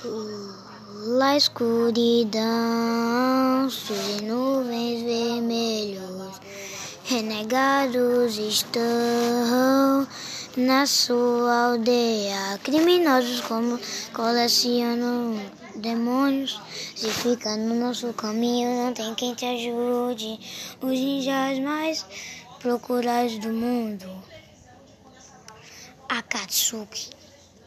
La escuridão surgem nuvens vermelhos, renegados estão na sua aldeia. Criminosos como colecionam demônios. Se fica no nosso caminho, não tem quem te ajude. Os ninjas mais procurados do mundo. Akatsuki.